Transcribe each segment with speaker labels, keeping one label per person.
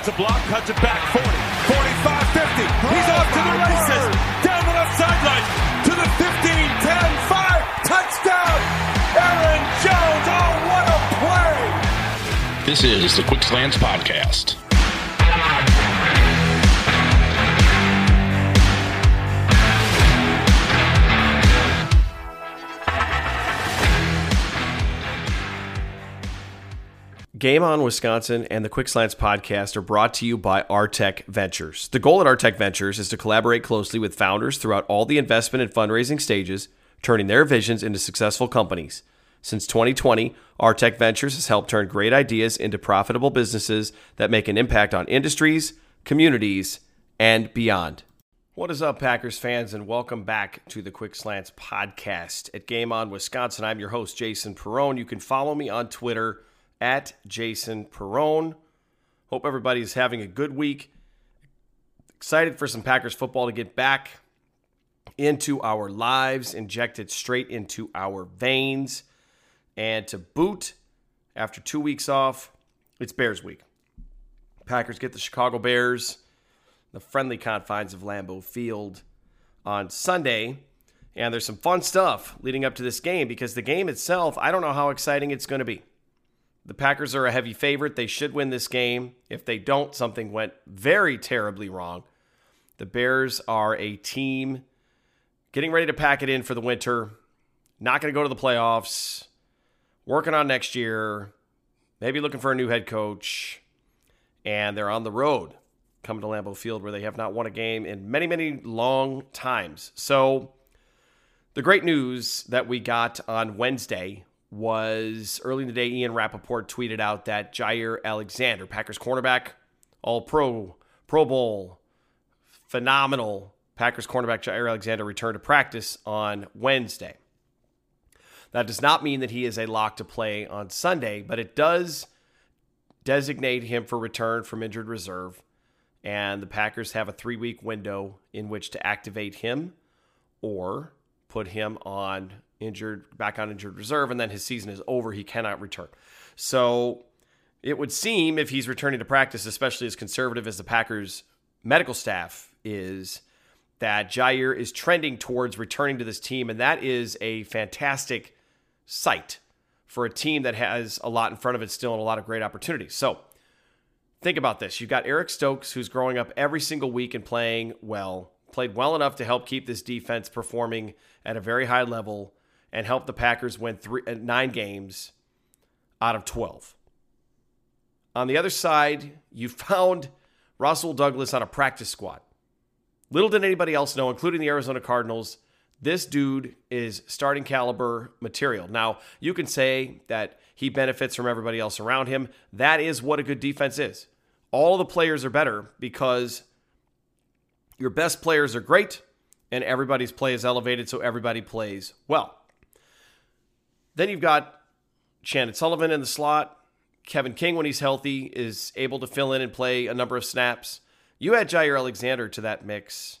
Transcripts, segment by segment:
Speaker 1: gets a block, cuts it back 40, 45, 50. He's off to the oh, races. Down the left sideline to the 15, 10, 5. Touchdown. Aaron Jones. Oh, what a play.
Speaker 2: This is the Quick Slants Podcast.
Speaker 3: Game On Wisconsin and the Quick Slants podcast are brought to you by Artec Ventures. The goal at Artec Ventures is to collaborate closely with founders throughout all the investment and fundraising stages, turning their visions into successful companies. Since 2020, Artec Ventures has helped turn great ideas into profitable businesses that make an impact on industries, communities, and beyond. What is up, Packers fans, and welcome back to the Quick Slants podcast at Game On Wisconsin. I'm your host, Jason Perrone. You can follow me on Twitter at Jason Perrone. Hope everybody's having a good week. Excited for some Packers football to get back into our lives, injected straight into our veins. And to boot, after two weeks off, it's Bears week. Packers get the Chicago Bears, the friendly confines of Lambeau Field on Sunday. And there's some fun stuff leading up to this game because the game itself, I don't know how exciting it's going to be. The Packers are a heavy favorite. They should win this game. If they don't, something went very terribly wrong. The Bears are a team getting ready to pack it in for the winter, not going to go to the playoffs, working on next year, maybe looking for a new head coach, and they're on the road coming to Lambeau Field where they have not won a game in many, many long times. So, the great news that we got on Wednesday was early in the day, Ian Rapoport tweeted out that Jaire Alexander, Packers cornerback, all pro, Pro Bowl, phenomenal Packers cornerback Jaire Alexander returned to practice on Wednesday. That does not mean that he is a lock to play on Sunday, but it does designate him for return from injured reserve. And the Packers have a three week window in which to activate him or put him on injured, back on injured reserve, and then his season is over. He cannot return. So it would seem if he's returning to practice, especially as conservative as the Packers medical staff is, that Jaire is trending towards returning to this team. And that is a fantastic sight for a team that has a lot in front of it still and a lot of great opportunities. So think about this. You've got Eric Stokes, who's growing up every single week and playing well, played well enough to help keep this defense performing at a very high level and help the Packers win three, uh, nine games out of 12. On the other side, you found Rasul Douglas on a practice squad. Little did anybody else know, including the Arizona Cardinals, this dude is starting caliber material. Now, you can say that he benefits from everybody else around him. That is what a good defense is. All the players are better because your best players are great and everybody's play is elevated, so everybody plays well. Then you've got Chandon Sullivan in the slot. Kevin King, when he's healthy, is able to fill in and play a number of snaps. You add Jaire Alexander to that mix,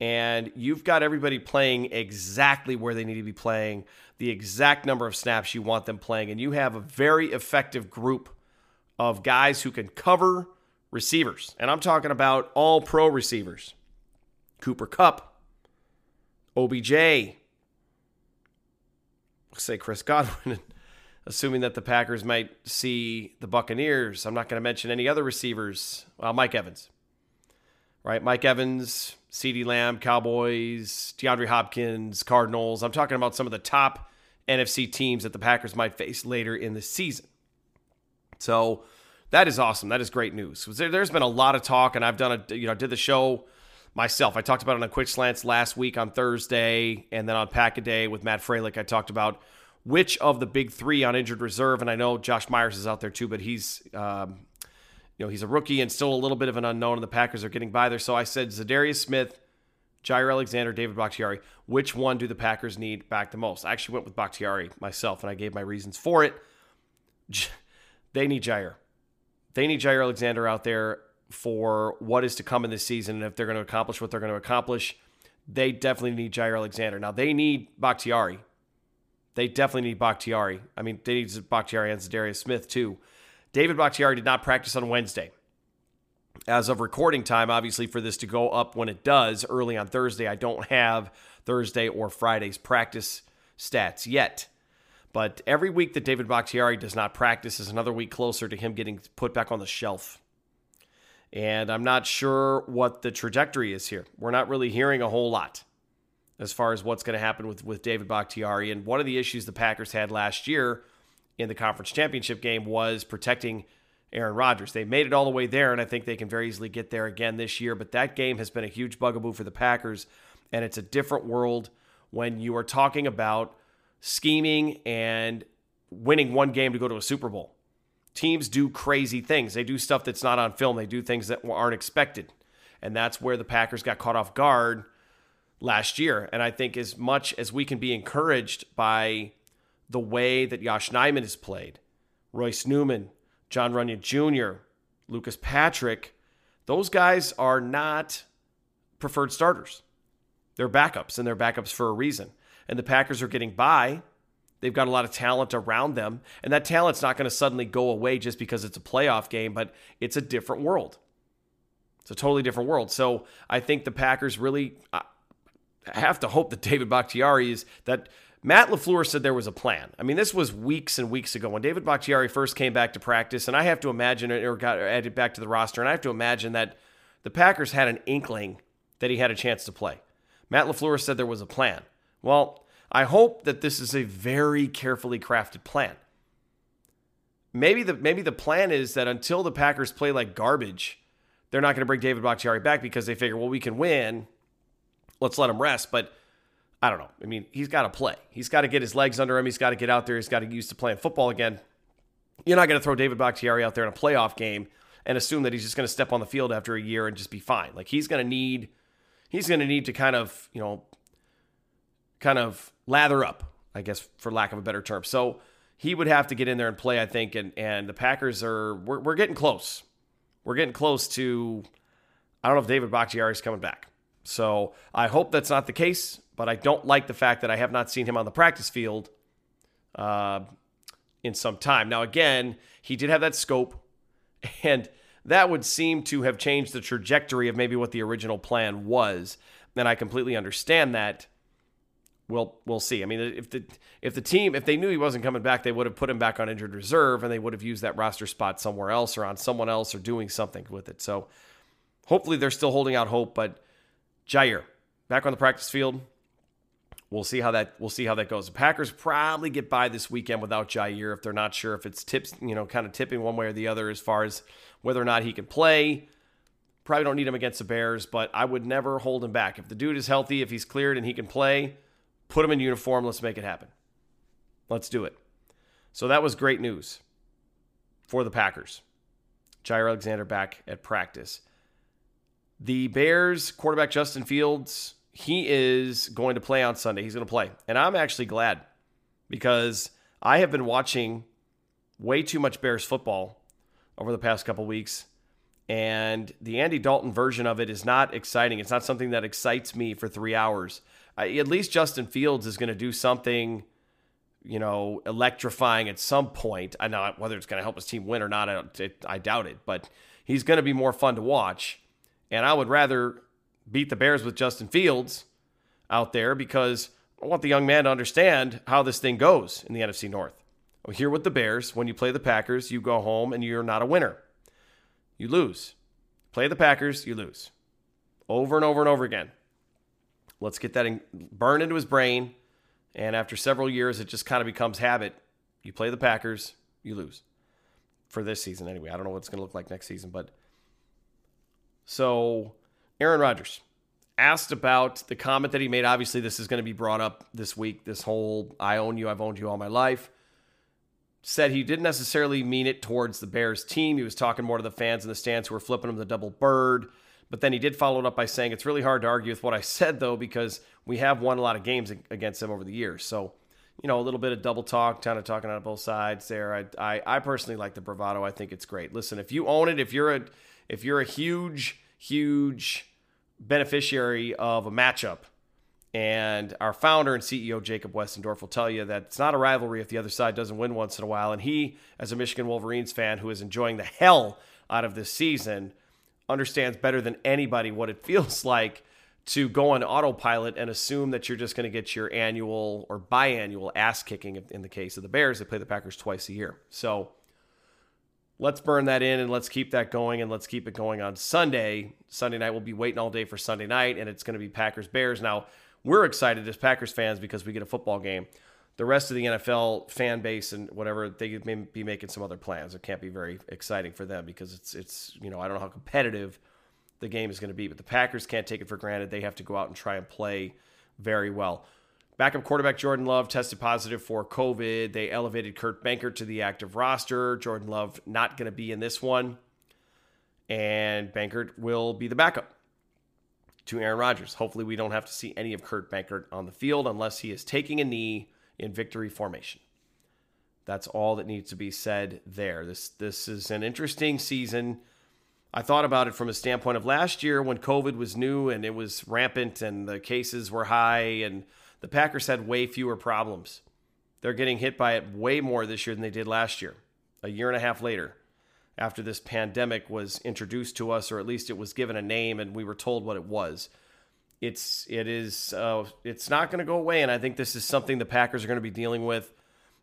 Speaker 3: and you've got everybody playing exactly where they need to be playing, the exact number of snaps you want them playing, and you have a very effective group of guys who can cover receivers. And I'm talking about all pro receivers Cooper Kupp, OBJ, say Chris Godwin, assuming that the Packers might see the Buccaneers. I'm not going to mention any other receivers. Well, Mike Evans, right? Mike Evans, CeeDee Lamb, Cowboys, DeAndre Hopkins, Cardinals. I'm talking about some of the top NFC teams that the Packers might face later in the season. So that is awesome. That is great news. There's been a lot of talk, and I've done a you know did the show myself. I talked about it on Quick Slants last week on Thursday, and then on Pack a Day with Matt Froehlich, I talked about which of the big three on injured reserve, and I know Josh Myers is out there too, but he's um, you know he's a rookie and still a little bit of an unknown, and the Packers are getting by there. So I said Za'Darius Smith, Jaire Alexander, David Bakhtiari. Which one do the Packers need back the most? I actually went with Bakhtiari myself, and I gave my reasons for it. They need Jaire. They need Jaire Alexander out there for what is to come in this season and if they're going to accomplish what they're going to accomplish. They definitely need Jaire Alexander. Now they need Bakhtiari. They definitely need Bakhtiari. I mean, they need Bakhtiari and Za'Darius Smith too. David Bakhtiari did not practice on Wednesday. as of recording time, obviously, for this to go up when it does early on Thursday, I don't have Thursday or Friday's practice stats yet. But every week that David Bakhtiari does not practice is another week closer to him getting put back on the shelf. And I'm not sure what the trajectory is here. We're not really hearing a whole lot as far as what's going to happen with, with David Bakhtiari. And one of the issues the Packers had last year in the conference championship game was protecting Aaron Rodgers. They made it all the way there, and I think they can very easily get there again this year. But that game has been a huge bugaboo for the Packers, and it's a different world when you are talking about scheming and winning one game to go to a Super Bowl. Teams do crazy things. They do stuff that's not on film. They do things that aren't expected. And that's where the Packers got caught off guard last year. And I think as much as we can be encouraged by the way that Josh Nijman has played, Royce Newman, Jon Runyan Jr., Lucas Patrick, those guys are not preferred starters. They're backups, and they're backups for a reason. And the Packers are getting by. They've got a lot of talent around them, and that talent's not going to suddenly go away just because it's a playoff game, but it's a different world. It's a totally different world. So I think the Packers really I have to hope that David Bakhtiari is that Matt LaFleur said there was a plan. I mean, this was weeks and weeks ago when David Bakhtiari first came back to practice, and I have to imagine, it or got added back to the roster, and I have to imagine that the Packers had an inkling that he had a chance to play. Matt LaFleur said there was a plan. Well, I hope that this is a very carefully crafted plan. Maybe the maybe the plan is that until the Packers play like garbage, they're not going to bring David Bakhtiari back because they figure, well, we can win. Let's let him rest. But I don't know. I mean, he's got to play. He's got to get his legs under him. He's got to get out there. He's got to get used to playing football again. You're not going to throw David Bakhtiari out there in a playoff game and assume that he's just going to step on the field after a year and just be fine. Like he's going to need he's going to need to kind of, you know, kind of lather up, I guess for lack of a better term. So he would have to get in there and play, I think, and and the Packers are we're, we're getting close. We're getting close to I don't know if David Bakhtiari is coming back. So I hope that's not the case but I don't like the fact that I have not seen him on the practice field uh, in some time. Now, again, he did have that scope, and that would seem to have changed the trajectory of maybe what the original plan was. And I completely understand that. We'll we'll see. I mean, if the if the team if they knew he wasn't coming back, they would have put him back on injured reserve, and they would have used that roster spot somewhere else or on someone else or doing something with it. So, hopefully, they're still holding out hope. But Jaire back on the practice field, We'll see how that we'll see how that goes. The Packers probably get by this weekend without Jaire if they're not sure if it's tips, you know, kind of tipping one way or the other as far as whether or not he can play. Probably don't need him against the Bears, but I would never hold him back. If the dude is healthy, if he's cleared and he can play, put them in uniform. Let's make it happen. Let's do it. So that was great news for the Packers. Jaire Alexander back at practice. The Bears quarterback Justin Fields he is going to play on Sunday. He's going to play. And I'm actually glad because I have been watching way too much Bears football over the past couple weeks. And the Andy Dalton version of it is not exciting. It's not something that excites me for three hours. I, at least Justin Fields is going to do something, you know, electrifying at some point. I know whether it's going to help his team win or not, I, it, I doubt it. But he's going to be more fun to watch. And I would rather beat the Bears with Justin Fields out there because I want the young man to understand how this thing goes in the NFC North. Here with the Bears, when you play the Packers, you go home and you're not a winner. You lose. Play the Packers, you lose. Over and over and over again. Let's get that in, burned into his brain. And after several years, it just kind of becomes habit. You play the Packers, you lose. For this season, anyway. I don't know what it's going to look like next season, but so Aaron Rodgers asked about the comment that he made. Obviously, this is going to be brought up this week. This whole I own you, I've owned you all my life. Said he didn't necessarily mean it towards the Bears team. He was talking more to the fans in the stands who were flipping him the double bird. But then he did follow it up by saying it's really hard to argue with what I said, though, because we have won a lot of games against them over the years. So, you know, a little bit of double talk, kind of talking out of both sides there. I, I, I personally like the bravado. I think it's great. Listen, if you own it, if you're a, if you're a huge huge beneficiary of a matchup. And our founder and CEO, Jacob Westendorf, will tell you that it's not a rivalry if the other side doesn't win once in a while. And he, as a Michigan Wolverines fan who is enjoying the hell out of this season, understands better than anybody what it feels like to go on autopilot and assume that you're just going to get your annual or biannual ass kicking in the case of the Bears. They play the Packers twice a year. So let's burn that in and let's keep that going and let's keep it going on Sunday. Sunday night, we'll be waiting all day for Sunday night, and it's going to be Packers Bears. Now, we're excited as Packers fans because we get a football game. The rest of the NFL fan base and whatever they may be making some other plans. It can't be very exciting for them because it's it's you know I don't know how competitive the game is going to be. But the Packers can't take it for granted. They have to go out and try and play very well. Backup quarterback Jordan Love tested positive for COVID. They elevated Kurt Benkert to the active roster. Jordan Love not going to be in this one. And Benkert will be the backup to Aaron Rodgers. Hopefully, we don't have to see any of Kurt Benkert on the field unless he is taking a knee in victory formation. That's all that needs to be said there. This this is an interesting season I thought about it from a standpoint of last year when COVID was new and it was rampant and the cases were high and the Packers had way fewer problems. They're getting hit by it way more this year than they did last year, a year and a half later, after this pandemic was introduced to us, or at least it was given a name and we were told what it was. It's it is uh, it's not going to go away, and I think this is something the Packers are going to be dealing with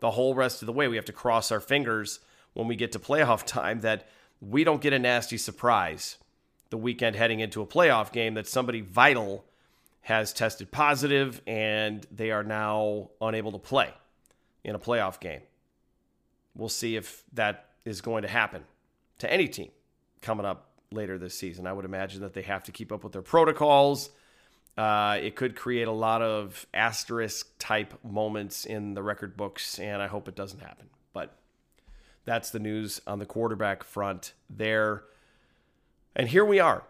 Speaker 3: the whole rest of the way. We have to cross our fingers when we get to playoff time that we don't get a nasty surprise the weekend heading into a playoff game that somebody vital has tested positive and they are now unable to play in a playoff game. We'll see if that is going to happen to any team coming up later this season. I would imagine that they have to keep up with their protocols. Uh, it could create a lot of asterisk type moments in the record books, and I hope it doesn't happen. But that's the news on the quarterback front there. And here we are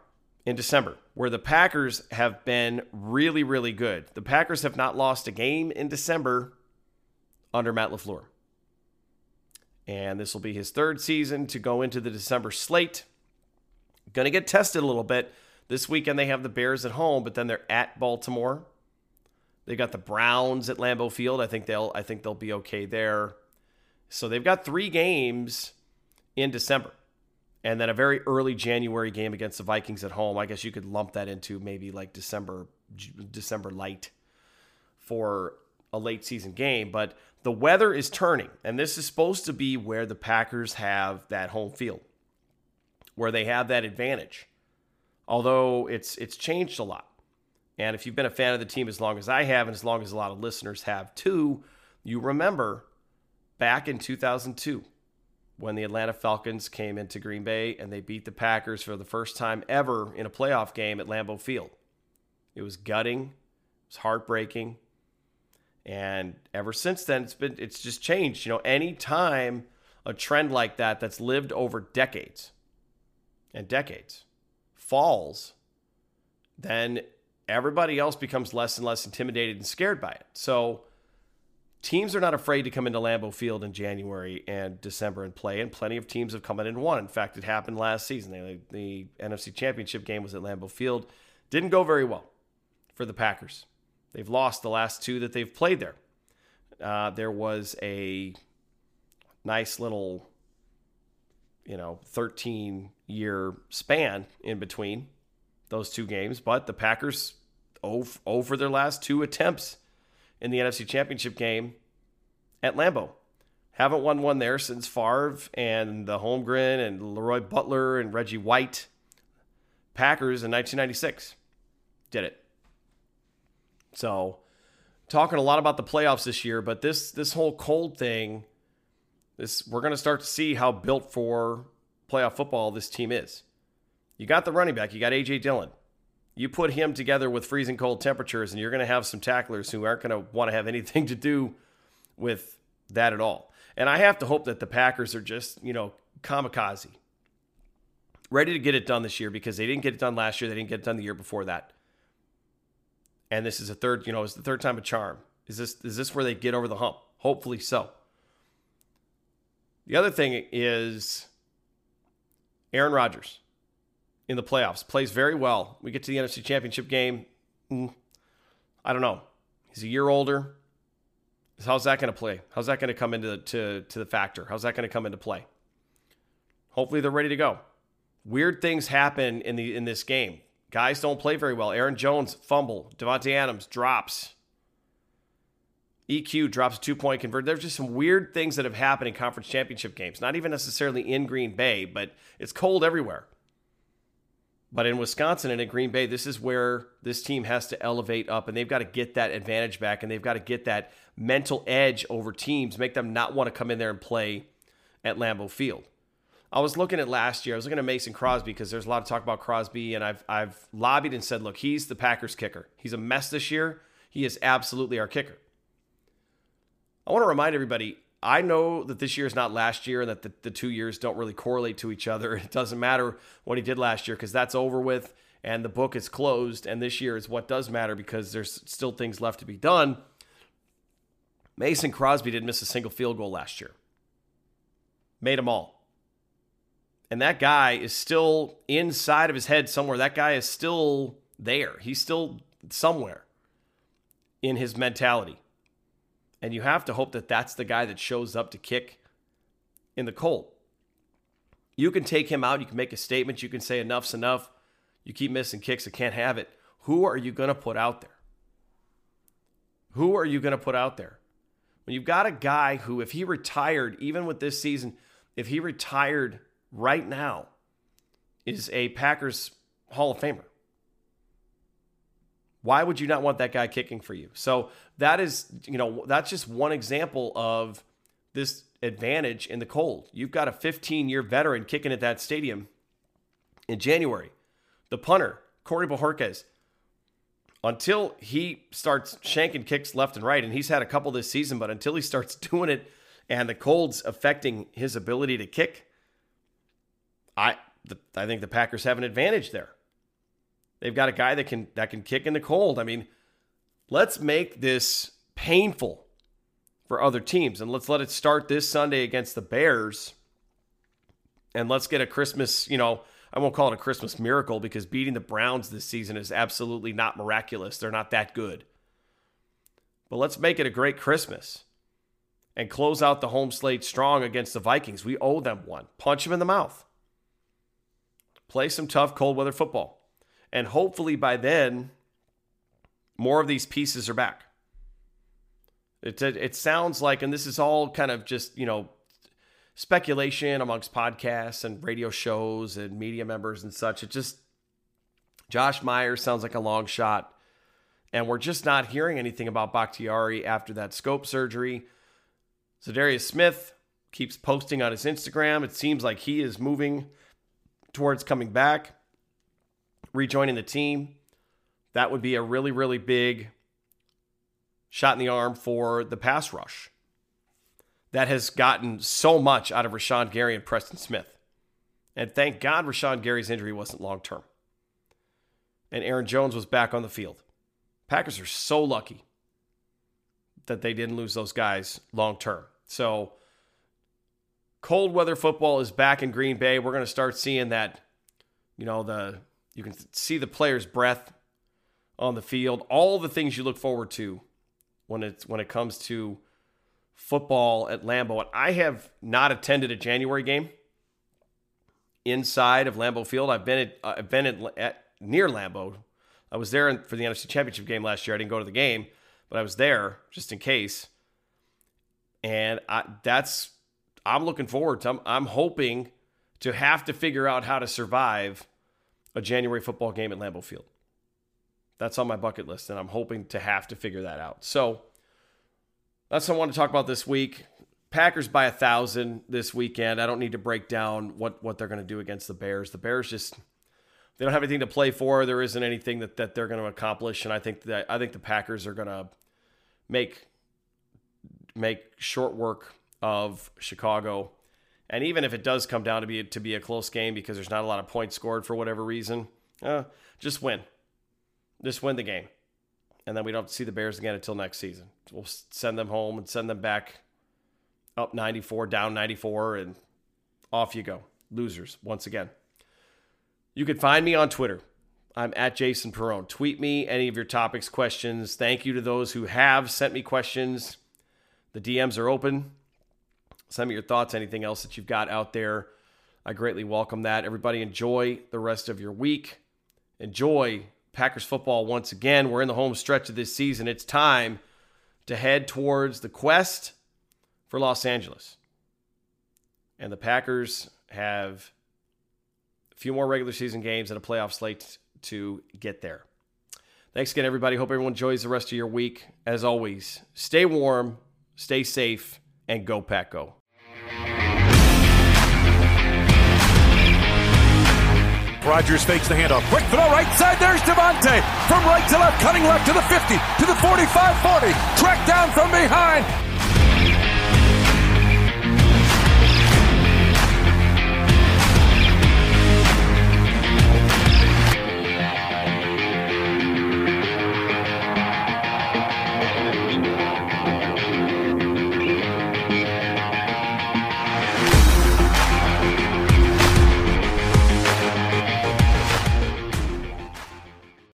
Speaker 3: in December, where the Packers have been really, really good. The Packers have not lost a game in December under Matt LaFleur. And this will be his third season to go into the December slate. Going to get tested a little bit. This weekend they have the Bears at home, but then they're at Baltimore. They got the Browns at Lambeau Field. I think they'll I think they'll be okay there. So they've got three games in December and then a very early January game against the Vikings at home. I guess you could lump that into maybe like December December light for a late season game, but the weather is turning and this is supposed to be where the Packers have that home field where they have that advantage. Although it's it's changed a lot. And if you've been a fan of the team as long as I have and as long as a lot of listeners have too, you remember back in 2002 when the Atlanta Falcons came into Green Bay and they beat the Packers for the first time ever in a playoff game at Lambeau Field. It was gutting, it was heartbreaking. And ever since then it's been it's just changed. You know, any time a trend like that that's lived over decades and decades falls, then everybody else becomes less and less intimidated and scared by it. So teams are not afraid to come into Lambeau Field in January and December and play, and plenty of teams have come in and won. In fact, it happened last season. The, the NFC Championship game was at Lambeau Field. Didn't go very well for the Packers. They've lost the last two that they've played there. Uh, there was a nice little, you know, 13 year span in between those two games, but the Packers over their last two attempts in the NFC Championship game at Lambeau. Haven't won one there since Favre and the Holmgren and Leroy Butler and Reggie White. Packers in 1996 did it. So, talking a lot about the playoffs this year, but this this whole cold thing, this we're going to start to see how built for playoff football this team is. You got the running back, you got AJ Dillon. You put him together with freezing cold temperatures, and you're going to have some tacklers who aren't going to want to have anything to do with that at all. And I have to hope that the Packers are just, you know, kamikaze, ready to get it done this year because they didn't get it done last year. They didn't get it done the year before that. And this is a third, you know, it's the third time a charm. Is this is this where they get over the hump? Hopefully so. The other thing is Aaron Rodgers in the playoffs. Plays very well. We get to the NFC Championship game. Mm, I don't know. He's a year older. How's that going to play? How's that going to come into to, to the factor? How's that going to come into play? Hopefully they're ready to go. weird things happen in the in this game. Guys don't play very well. Aaron Jones fumble. Davante Adams drops. EQ drops a two point convert. There's just some weird things that have happened in conference championship games. Not even necessarily in Green Bay, but it's cold everywhere. But in Wisconsin and in Green Bay, this is where this team has to elevate up and they've got to get that advantage back and they've got to get that mental edge over teams, make them not want to come in there and play at Lambeau Field. I was looking at last year. I was looking at Mason Crosby because there's a lot of talk about Crosby, and I've I've lobbied and said, look, he's the Packers kicker. He's a mess this year. He is absolutely our kicker. I want to remind everybody. I know that this year is not last year, and that the, the two years don't really correlate to each other. It doesn't matter what he did last year because that's over with, and the book is closed. And this year is what does matter because there's still things left to be done. Mason Crosby didn't miss a single field goal last year. Made them all. And that guy is still inside of his head somewhere. That guy is still there. He's still somewhere in his mentality. And you have to hope that that's the guy that shows up to kick in the cold. You can take him out. You can make a statement. You can say enough's enough. You keep missing kicks. I can't have it. Who are you going to put out there? Who are you going to put out there? When you've got a guy who, if he retired, even with this season, if he retired right now is a Packers Hall of Famer. Why would you not want that guy kicking for you? So that is, you know, that's just one example of this advantage in the cold. You've got a 15 year veteran kicking at that stadium in January. The punter, Corey Bojorquez, until he starts shanking kicks left and right, and he's had a couple this season, but until he starts doing it and the cold's affecting his ability to kick, I the, I think the Packers have an advantage there. They've got a guy that can that can kick in the cold. I mean, let's make this painful for other teams and let's let it start this Sunday against the Bears. And let's get a Christmas, you know, I won't call it a Christmas miracle because beating the Browns this season is absolutely not miraculous. They're not that good. But let's make it a great Christmas and close out the home slate strong against the Vikings. We owe them one. Punch them in the mouth play some tough cold weather football. And hopefully by then, more of these pieces are back. It, it, sounds like, and this is all kind of just, you know, speculation amongst podcasts and radio shows and media members and such. It just, Josh Myers sounds like a long shot. And we're just not hearing anything about Bakhtiari after that scope surgery. Za'Darius Smith keeps posting on his Instagram. It seems like he is moving towards coming back, rejoining the team. That would be a really, really big shot in the arm for the pass rush that has gotten so much out of Rashan Gary and Preston Smith. And thank God Rashan Gary's injury wasn't long term. And Aaron Jones was back on the field. Packers are so lucky that they didn't lose those guys long term. So cold weather football is back in Green Bay. We're going to start seeing that, you know, the you can see the player's breath on the field, all the things you look forward to when it's when it comes to football at Lambeau. And I have not attended a January game inside of Lambeau Field. I've been at, I've been at, at near Lambeau. I was there for the NFC Championship game last year. I didn't go to the game, but I was there just in case. And I, that's I'm looking forward to. I'm, I'm hoping to have to figure out how to survive a January football game at Lambeau Field. That's on my bucket list, and I'm hoping to have to figure that out. So that's what I want to talk about this week. Packers by a thousand this weekend. I don't need to break down what what they're going to do against the Bears. The Bears just they don't have anything to play for. There isn't anything that, that they're going to accomplish, and I think that I think the Packers are going to make make short work of Chicago. And even if it does come down to be to be a close game because there's not a lot of points scored for whatever reason, uh, just win. Just win the game. And then we don't see the Bears again until next season. We'll send them home and send them back up 94, down 94, and off you go. Losers once again. You can find me on Twitter. I'm at Jason Perone. Tweet me any of your topics, questions. Thank you to those who have sent me questions. The DMs are open. Send me your thoughts, anything else that you've got out there. I greatly welcome that. Everybody enjoy the rest of your week. Enjoy Packers football once again. We're in the home stretch of this season. It's time to head towards the quest for Los Angeles. And the Packers have a few more regular season games and a playoff slate to get there. Thanks again, everybody. Hope everyone enjoys the rest of your week. As always, stay warm, stay safe, and go, Pack, go.
Speaker 1: Rodgers fakes the handoff. Quick throw right side. There's Davante. From right to left, cutting left to the 50, to the 45 40. Tracked down from behind.